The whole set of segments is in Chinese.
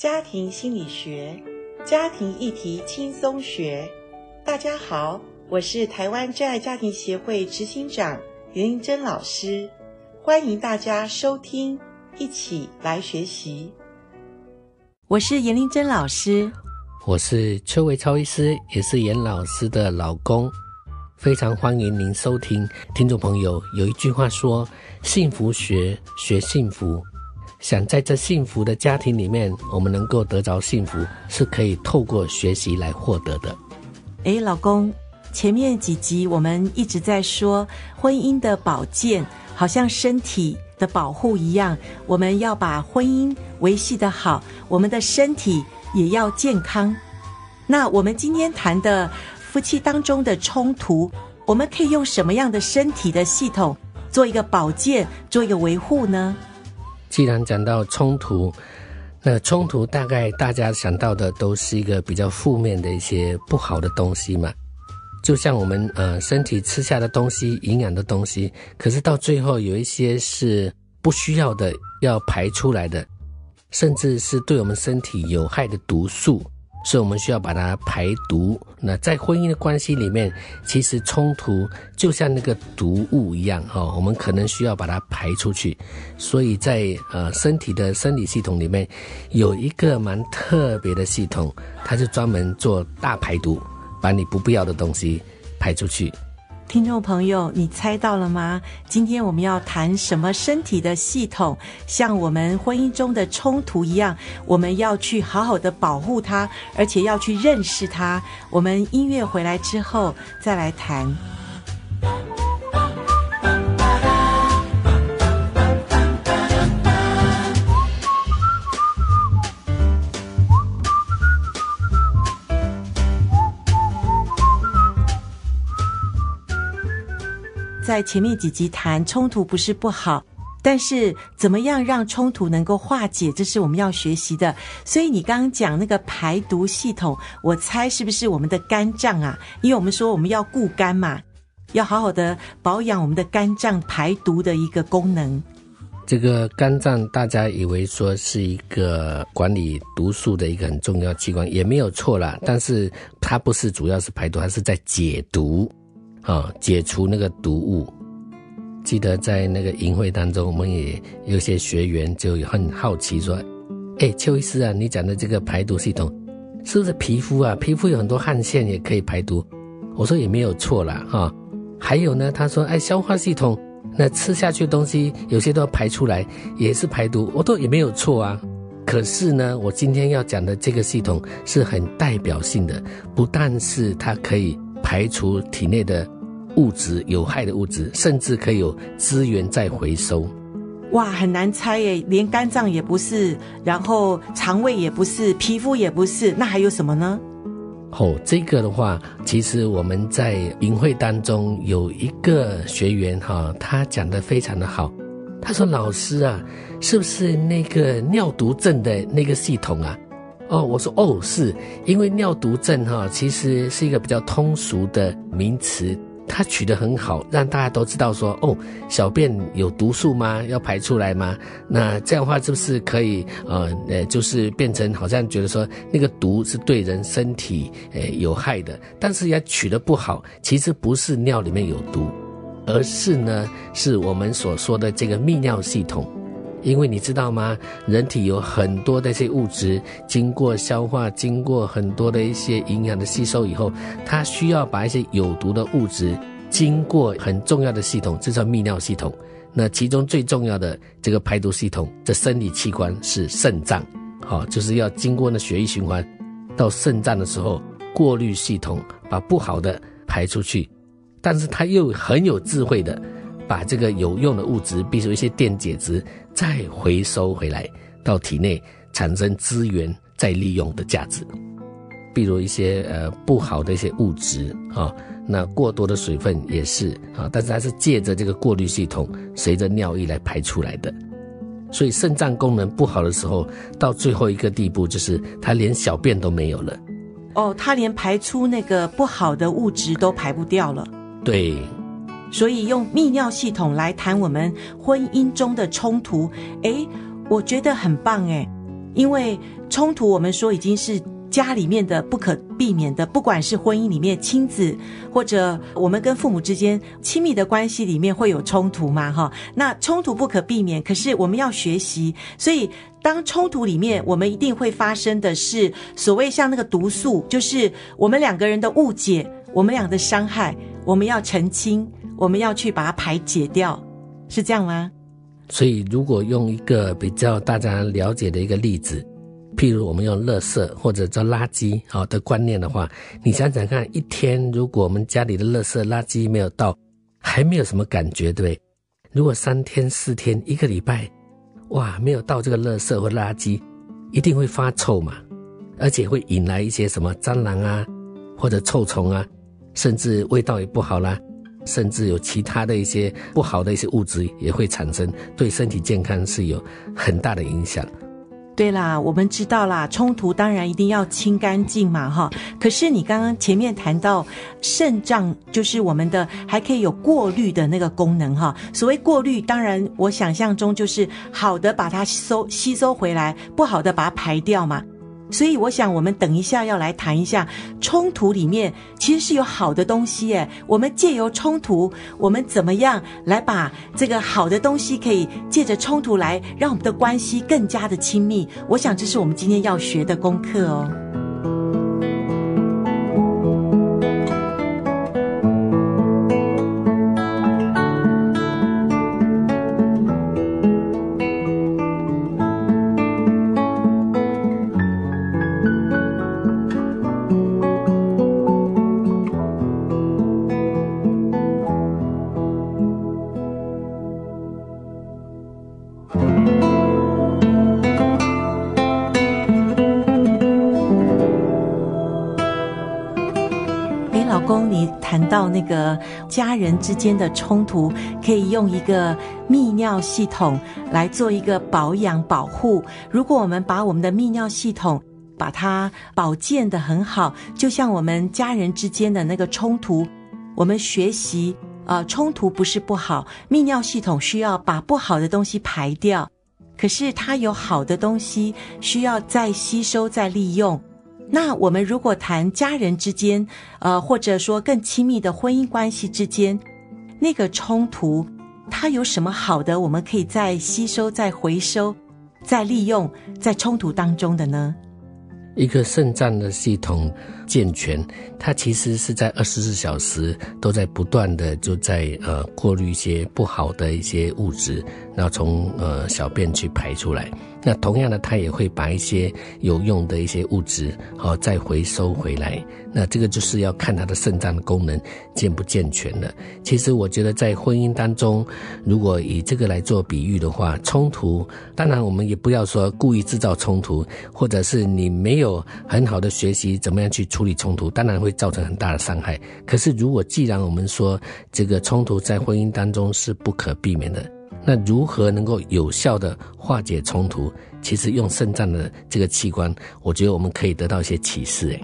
家庭心理学，家庭议题轻松学。大家好，我是台湾真爱家庭协会执行长严玲珍老师，欢迎大家收听，一起来学习。我是严玲珍老师，我是邱维超医师，也是严老师的老公。非常欢迎您收听，听众朋友。有一句话说：“幸福学，学幸福。”想在这幸福的家庭里面，我们能够得着幸福，是可以透过学习来获得的。诶，老公，前面几集我们一直在说婚姻的保健，好像身体的保护一样，我们要把婚姻维系得好，我们的身体也要健康。那我们今天谈的。夫妻当中的冲突，我们可以用什么样的身体的系统做一个保健，做一个维护呢？既然讲到冲突，那冲突大概大家想到的都是一个比较负面的一些不好的东西嘛。就像我们呃身体吃下的东西，营养的东西，可是到最后有一些是不需要的，要排出来的，甚至是对我们身体有害的毒素。所以我们需要把它排毒。那在婚姻的关系里面，其实冲突就像那个毒物一样，哈，我们可能需要把它排出去。所以在呃身体的生理系统里面，有一个蛮特别的系统，它是专门做大排毒，把你不必要的东西排出去。听众朋友，你猜到了吗？今天我们要谈什么身体的系统？像我们婚姻中的冲突一样，我们要去好好的保护它，而且要去认识它。我们音乐回来之后再来谈。在前面几集谈冲突不是不好，但是怎么样让冲突能够化解，这是我们要学习的。所以你刚刚讲那个排毒系统，我猜是不是我们的肝脏啊？因为我们说我们要顾肝嘛，要好好的保养我们的肝脏排毒的一个功能。这个肝脏大家以为说是一个管理毒素的一个很重要器官，也没有错啦。但是它不是主要是排毒，它是在解毒。啊、解除那个毒物。记得在那个营会当中，我们也有些学员就很好奇说：“哎，邱医师啊，你讲的这个排毒系统，是不是皮肤啊？皮肤有很多汗腺也可以排毒。”我说也没有错啦，哈、还有呢，他说：“哎，消化系统，那吃下去的东西有些都要排出来，也是排毒。”我说也没有错啊。可是呢，我今天要讲的这个系统是很代表性的，不但是它可以。排除体内的物质、有害的物质，甚至可以有资源再回收。哇，很难猜耶！连肝脏也不是，然后肠胃也不是，皮肤也不是，那还有什么呢？哦，这个的话，其实我们在营会当中有一个学员哈，他讲的非常的好。他说：“老师啊，是不是那个尿毒症的那个系统啊？”哦，我说哦，是因为尿毒症哈，其实是一个比较通俗的名词，他取得很好，让大家都知道说哦，小便有毒素吗？要排出来吗？那这样的话是不是可以呃呃，就是变成好像觉得说那个毒是对人身体呃有害的，但是也取得不好，其实不是尿里面有毒，而是呢是我们所说的这个泌尿系统。因为你知道吗？人体有很多的一些物质，经过消化，经过很多的一些营养的吸收以后，它需要把一些有毒的物质经过很重要的系统，这叫泌尿系统。那其中最重要的这个排毒系统，这生理器官是肾脏，好，就是要经过那血液循环到肾脏的时候，过滤系统把不好的排出去，但是它又很有智慧的。把这个有用的物质，比如一些电解质，再回收回来到体内，产生资源再利用的价值。比如一些呃不好的一些物质啊、哦，那过多的水分也是啊、哦，但是它是借着这个过滤系统，随着尿液来排出来的。所以肾脏功能不好的时候，到最后一个地步，就是它连小便都没有了。哦，它连排出那个不好的物质都排不掉了。对。所以用泌尿系统来谈我们婚姻中的冲突，诶，我觉得很棒诶。因为冲突我们说已经是。家里面的不可避免的，不管是婚姻里面亲子，或者我们跟父母之间亲密的关系里面会有冲突嘛？哈，那冲突不可避免，可是我们要学习。所以当冲突里面，我们一定会发生的是所谓像那个毒素，就是我们两个人的误解，我们俩的伤害，我们要澄清，我们要去把它排解掉，是这样吗？所以如果用一个比较大家了解的一个例子。譬如我们用垃圾或者叫垃圾好的观念的话，你想想看，一天如果我们家里的垃圾垃圾没有倒，还没有什么感觉，对不对？如果三天四天一个礼拜，哇，没有倒这个垃圾或垃圾，一定会发臭嘛，而且会引来一些什么蟑螂啊，或者臭虫啊，甚至味道也不好啦，甚至有其他的一些不好的一些物质也会产生，对身体健康是有很大的影响。对啦，我们知道啦，冲突当然一定要清干净嘛，哈。可是你刚刚前面谈到肾脏，就是我们的还可以有过滤的那个功能，哈。所谓过滤，当然我想象中就是好的把它收吸收回来，不好的把它排掉嘛。所以我想，我们等一下要来谈一下冲突里面其实是有好的东西诶。我们借由冲突，我们怎么样来把这个好的东西可以借着冲突来让我们的关系更加的亲密？我想这是我们今天要学的功课哦。老公，你谈到那个家人之间的冲突，可以用一个泌尿系统来做一个保养保护。如果我们把我们的泌尿系统把它保健的很好，就像我们家人之间的那个冲突，我们学习呃，冲突不是不好，泌尿系统需要把不好的东西排掉，可是它有好的东西需要再吸收再利用。那我们如果谈家人之间，呃，或者说更亲密的婚姻关系之间，那个冲突，它有什么好的，我们可以再吸收、再回收、再利用在冲突当中的呢？一个肾脏的系统健全，它其实是在二十四小时都在不断的就在呃过滤一些不好的一些物质，然后从呃小便去排出来。那同样的，它也会把一些有用的一些物质，好、再回收回来。那这个就是要看它的肾脏的功能健不健全了。其实我觉得在婚姻当中，如果以这个来做比喻的话，冲突，当然我们也不要说故意制造冲突，或者是你没有很好的学习怎么样去处理冲突，当然会造成很大的伤害。可是如果既然我们说这个冲突在婚姻当中是不可避免的。那如何能够有效的化解冲突？其实用肾脏的这个器官，我觉得我们可以得到一些启示。诶，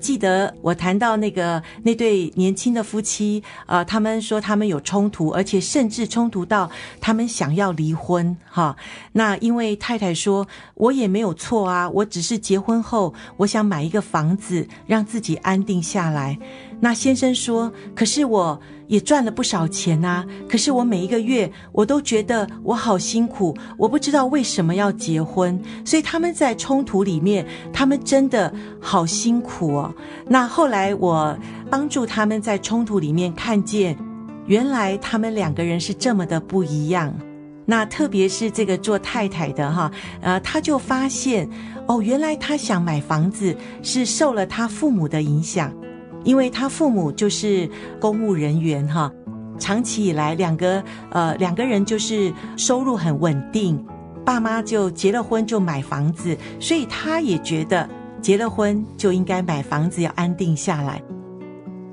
记得我谈到那个那对年轻的夫妻，呃，他们说他们有冲突，而且甚至冲突到他们想要离婚。哈，那因为太太说，我也没有错啊，我只是结婚后我想买一个房子，让自己安定下来。那先生说，可是我。也赚了不少钱呐，可是我每一个月我都觉得我好辛苦，我不知道为什么要结婚，所以他们在冲突里面，他们真的好辛苦哦。那后来我帮助他们在冲突里面看见，原来他们两个人是这么的不一样。那特别是这个做太太的哈，呃，他就发现哦，原来他想买房子是受了他父母的影响。因为他父母就是公务人员哈，长期以来两个呃两个人就是收入很稳定，爸妈就结了婚就买房子，所以他也觉得结了婚就应该买房子要安定下来，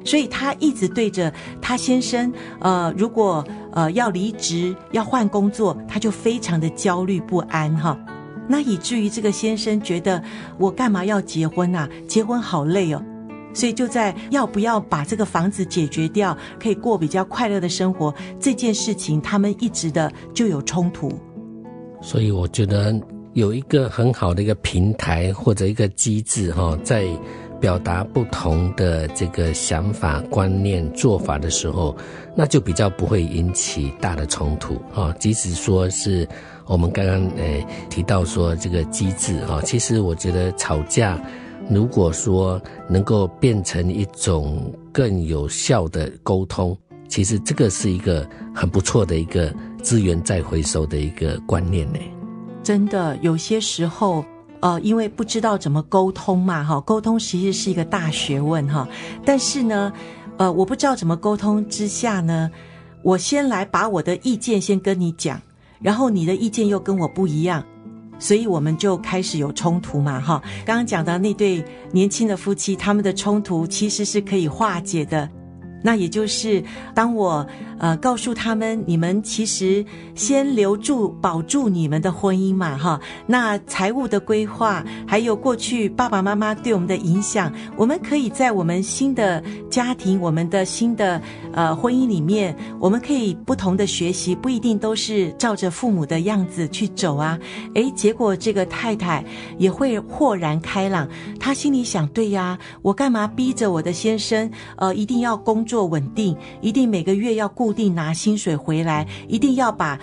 所以他一直对着他先生呃如果呃要离职要换工作，他就非常的焦虑不安哈，那以至于这个先生觉得我干嘛要结婚啊？结婚好累哦。所以就在要不要把这个房子解决掉，可以过比较快乐的生活这件事情，他们一直的就有冲突。所以我觉得有一个很好的一个平台或者一个机制哈，在表达不同的这个想法、观念、做法的时候，那就比较不会引起大的冲突啊。即使说是我们刚刚诶提到说这个机制哈，其实我觉得吵架如果说能够变成一种更有效的沟通，其实这个是一个很不错的一个资源再回收的一个观念呢。真的有些时候，呃，因为不知道怎么沟通嘛，哈，沟通其实是一个大学问哈。但是呢，呃，我不知道怎么沟通之下呢，我先来把我的意见先跟你讲，然后你的意见又跟我不一样，所以我们就开始有冲突嘛，哈。刚刚讲到那对年轻的夫妻，他们的冲突其实是可以化解的。那也就是，当我呃告诉他们，你们其实先留住、保住你们的婚姻嘛，哈。那财务的规划，还有过去爸爸妈妈对我们的影响，我们可以在我们新的家庭、我们的新的呃婚姻里面，我们可以不同的学习，不一定都是照着父母的样子去走啊。诶，结果这个太太也会豁然开朗，她心里想：对呀，我干嘛逼着我的先生呃一定要工做稳定，一定每个月要固定拿薪水回来，一定要把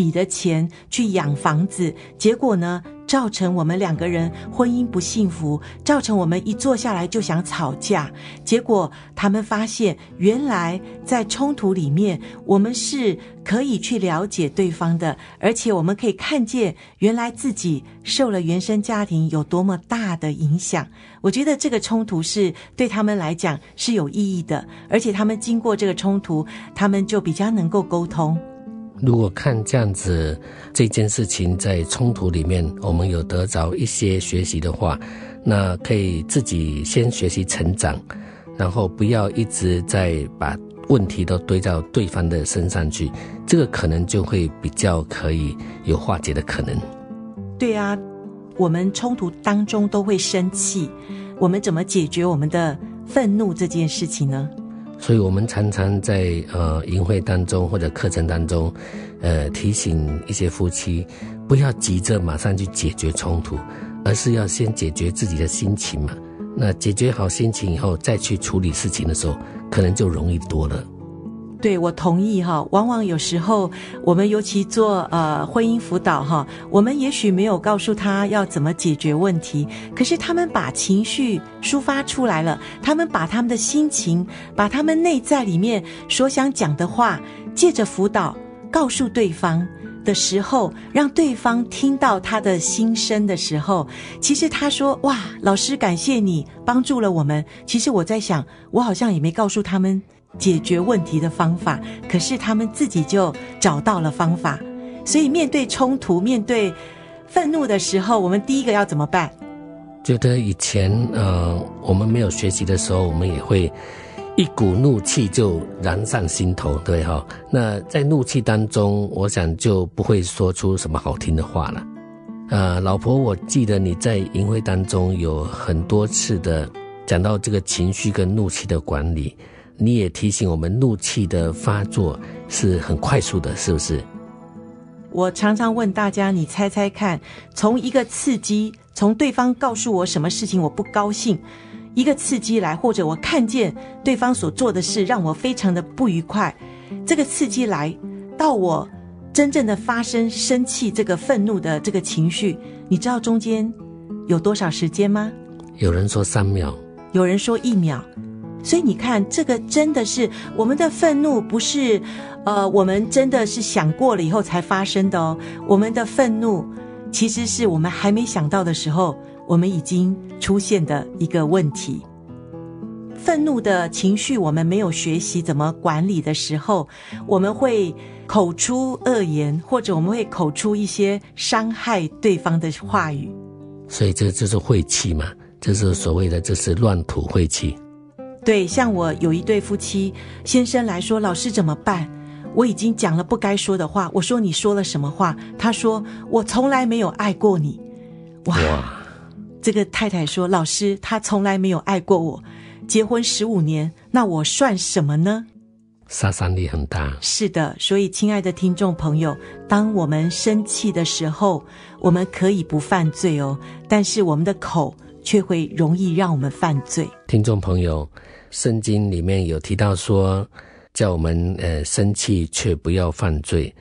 笔的钱去养房子，结果呢，造成我们两个人婚姻不幸福，造成我们一坐下来就想吵架。结果他们发现，原来在冲突里面，我们是可以去了解对方的，而且我们可以看见，原来自己受了原生家庭有多么大的影响。我觉得这个冲突是对他们来讲是有意义的，而且他们经过这个冲突，他们就比较能够沟通。如果看这样子这件事情在冲突里面，我们有得着一些学习的话，那可以自己先学习成长，然后不要一直在把问题都堆到对方的身上去，这个可能就会比较可以有化解的可能。对啊，我们冲突当中都会生气，我们怎么解决我们的愤怒这件事情呢？所以，我们常常在呃营会当中或者课程当中，呃提醒一些夫妻，不要急着马上去解决冲突，而是要先解决自己的心情嘛。那解决好心情以后，再去处理事情的时候，可能就容易多了。对，我同意哈。往往有时候，我们尤其做呃婚姻辅导哈，我们也许没有告诉他要怎么解决问题，可是他们把情绪抒发出来了，他们把他们的心情，把他们内在里面所想讲的话，借着辅导告诉对方的时候，让对方听到他的心声的时候，其实他说：“哇，老师感谢你帮助了我们。”其实我在想，我好像也没告诉他们。解决问题的方法，可是他们自己就找到了方法。所以面对冲突、面对愤怒的时候，我们第一个要怎么办？觉得以前呃，我们没有学习的时候，我们也会一股怒气就燃上心头，对哈。那在怒气当中，我想就不会说出什么好听的话了。呃，老婆，我记得你在营会当中有很多次的讲到这个情绪跟怒气的管理。你也提醒我们，怒气的发作是很快速的，是不是？我常常问大家，你猜猜看，从一个刺激，从对方告诉我什么事情我不高兴，一个刺激来，或者我看见对方所做的事让我非常的不愉快，这个刺激来到我真正的发生生气这个愤怒的这个情绪，你知道中间有多少时间吗？有人说三秒，有人说一秒。所以你看，这个真的是我们的愤怒，不是，呃，我们真的是想过了以后才发生的哦。我们的愤怒，其实是我们还没想到的时候，我们已经出现的一个问题。愤怒的情绪，我们没有学习怎么管理的时候，我们会口出恶言，或者我们会口出一些伤害对方的话语。所以这就是晦气嘛，这是所谓的，这是乱吐晦气。对，像我有一对夫妻，先生来说：“老师怎么办？我已经讲了不该说的话。”我说：“你说了什么话？”他说：“我从来没有爱过你。”哇！哇这个太太说：“老师，他从来没有爱过我，结婚十五年，那我算什么呢？”杀伤力很大。是的，所以亲爱的听众朋友，当我们生气的时候，我们可以不犯罪哦，但是我们的口却会容易让我们犯罪。听众朋友，圣经里面有提到说，叫我们呃生气却不要犯罪，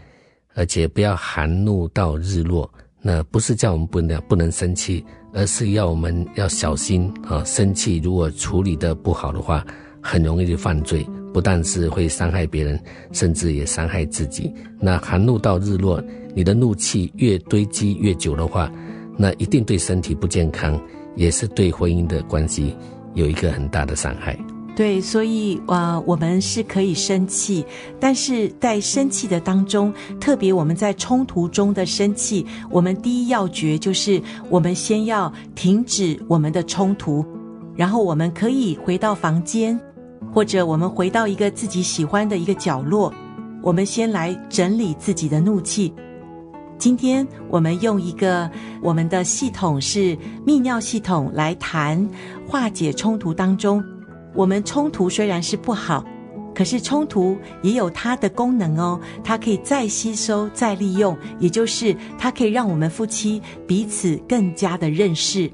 而且不要含怒到日落。那不是叫我们不能不能生气，而是要我们要小心啊！生气如果处理得不好的话，很容易就犯罪，不但是会伤害别人，甚至也伤害自己。那含怒到日落，你的怒气越堆积越久的话，那一定对身体不健康，也是对婚姻的关系有一个很大的伤害。对，所以呃，我们是可以生气，但是在生气的当中，特别我们在冲突中的生气，我们第一要诀就是，我们先要停止我们的冲突，然后我们可以回到房间，或者我们回到一个自己喜欢的一个角落，我们先来整理自己的怒气。今天我们用一个我们的系统是泌尿系统来谈化解冲突当中。我们冲突虽然是不好，可是冲突也有它的功能哦，它可以再吸收、再利用，也就是它可以让我们夫妻彼此更加的认识。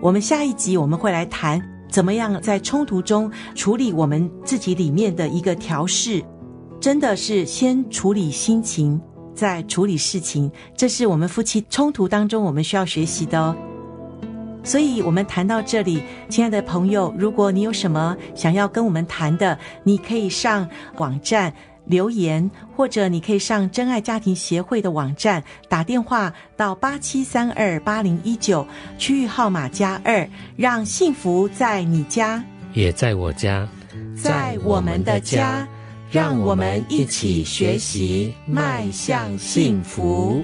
我们下一集我们会来谈怎么样在冲突中处理我们自己里面的一个调试，真的是先处理心情，再处理事情，这是我们夫妻冲突当中我们需要学习的哦。所以，我们谈到这里，亲爱的朋友，如果你有什么想要跟我们谈的，你可以上网站留言，或者你可以上真爱家庭协会的网站打电话到八七三二八零一九，区域号码加二，让幸福在你家，也在我家，在我们的家，让我们一起学习迈向幸福。